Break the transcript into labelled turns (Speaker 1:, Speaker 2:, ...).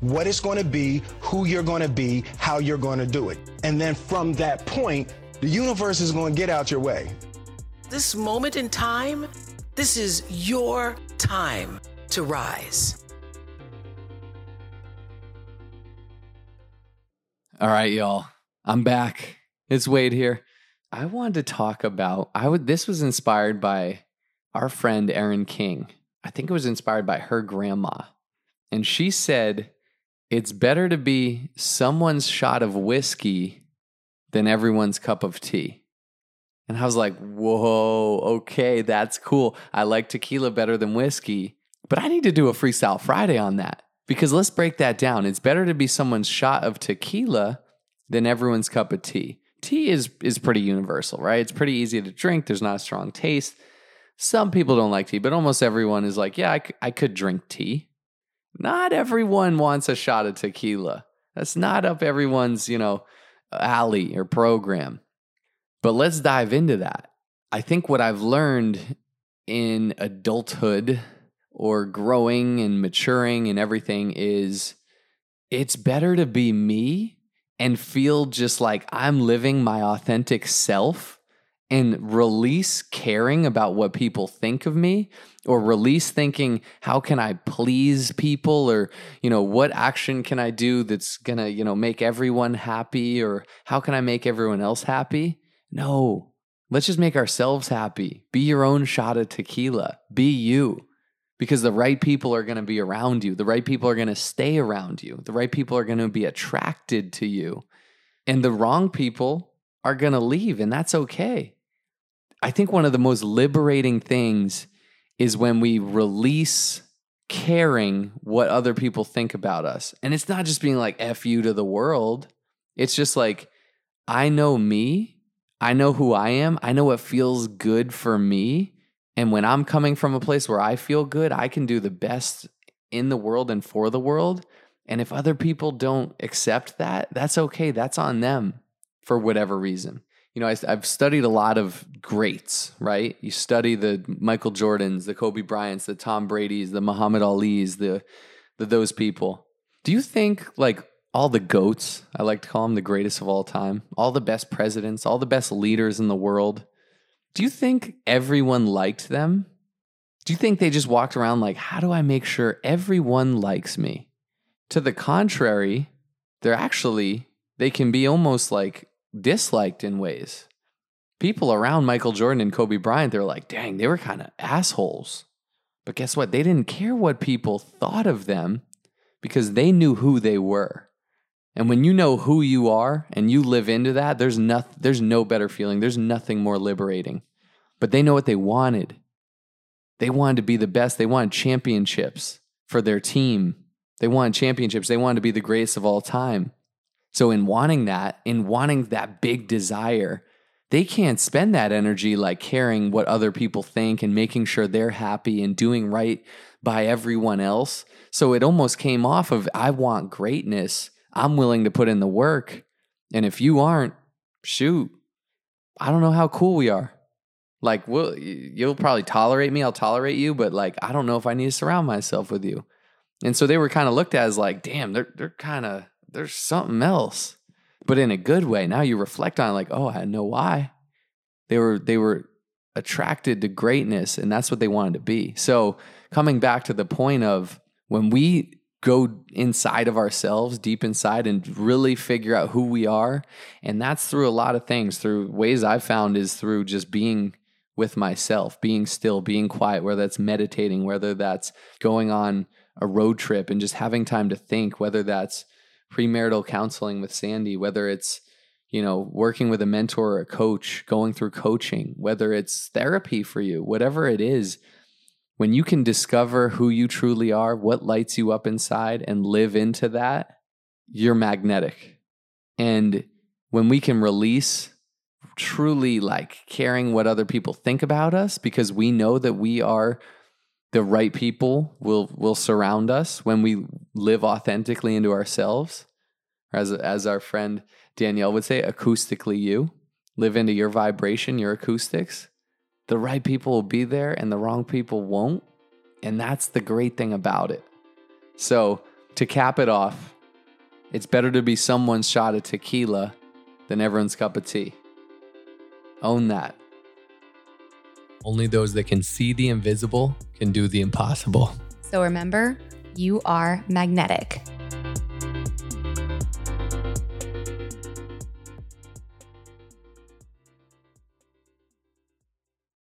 Speaker 1: what it's going to be, who you're going to be, how you're going to do it. And then from that point, the universe is going to get out your way.
Speaker 2: This moment in time, this is your time to rise.
Speaker 3: All right, y'all. I'm back. It's Wade here. I wanted to talk about I would this was inspired by our friend Erin King. I think it was inspired by her grandma. And she said it's better to be someone's shot of whiskey than everyone's cup of tea. And I was like, whoa, okay, that's cool. I like tequila better than whiskey, but I need to do a Freestyle Friday on that because let's break that down. It's better to be someone's shot of tequila than everyone's cup of tea. Tea is, is pretty universal, right? It's pretty easy to drink, there's not a strong taste. Some people don't like tea, but almost everyone is like, yeah, I, c- I could drink tea. Not everyone wants a shot of tequila. That's not up everyone's, you know, alley or program. But let's dive into that. I think what I've learned in adulthood or growing and maturing and everything is it's better to be me and feel just like I'm living my authentic self and release caring about what people think of me or release thinking how can i please people or you know what action can i do that's going to you know make everyone happy or how can i make everyone else happy? No. Let's just make ourselves happy. Be your own shot of tequila. Be you. Because the right people are going to be around you. The right people are going to stay around you. The right people are going to be attracted to you. And the wrong people are going to leave and that's okay I think one of the most liberating things is when we release caring what other people think about us. And it's not just being like F you to the world. It's just like, I know me. I know who I am. I know what feels good for me. And when I'm coming from a place where I feel good, I can do the best in the world and for the world. And if other people don't accept that, that's okay. That's on them for whatever reason you know, I, have studied a lot of greats, right? You study the Michael Jordans, the Kobe Bryants, the Tom Brady's, the Muhammad Ali's, the, the those people. Do you think like all the goats, I like to call them the greatest of all time, all the best presidents, all the best leaders in the world, do you think everyone liked them? Do you think they just walked around like, how do I make sure everyone likes me? To the contrary, they're actually, they can be almost like disliked in ways. People around Michael Jordan and Kobe Bryant, they're like, dang, they were kind of assholes. But guess what? They didn't care what people thought of them because they knew who they were. And when you know who you are and you live into that, there's no, there's no better feeling. There's nothing more liberating. But they know what they wanted. They wanted to be the best. They wanted championships for their team. They wanted championships. They wanted to be the greatest of all time. So, in wanting that, in wanting that big desire, they can't spend that energy like caring what other people think and making sure they're happy and doing right by everyone else. So, it almost came off of I want greatness. I'm willing to put in the work. And if you aren't, shoot, I don't know how cool we are. Like, well, you'll probably tolerate me. I'll tolerate you, but like, I don't know if I need to surround myself with you. And so they were kind of looked at as like, damn, they're they're kind of there's something else, but in a good way. Now you reflect on it like, oh, I know why. They were they were attracted to greatness, and that's what they wanted to be. So coming back to the point of when we go inside of ourselves, deep inside, and really figure out who we are, and that's through a lot of things. Through ways I've found is through just being with myself, being still, being quiet, whether that's meditating, whether that's going on a road trip and just having time to think, whether that's premarital counseling with Sandy, whether it's you know working with a mentor or a coach, going through coaching, whether it's therapy for you, whatever it is, when you can discover who you truly are, what lights you up inside and live into that, you're magnetic. And when we can release truly like caring what other people think about us because we know that we are the right people will will surround us when we live authentically into ourselves. As as our friend Danielle would say acoustically you. Live into your vibration your acoustics. The right people will be there and the wrong people won't. And that's the great thing about it. So to cap it off it's better to be someone's shot of tequila than everyone's cup of tea. Own that only those that can see the invisible can do the impossible.
Speaker 4: So remember, you are magnetic.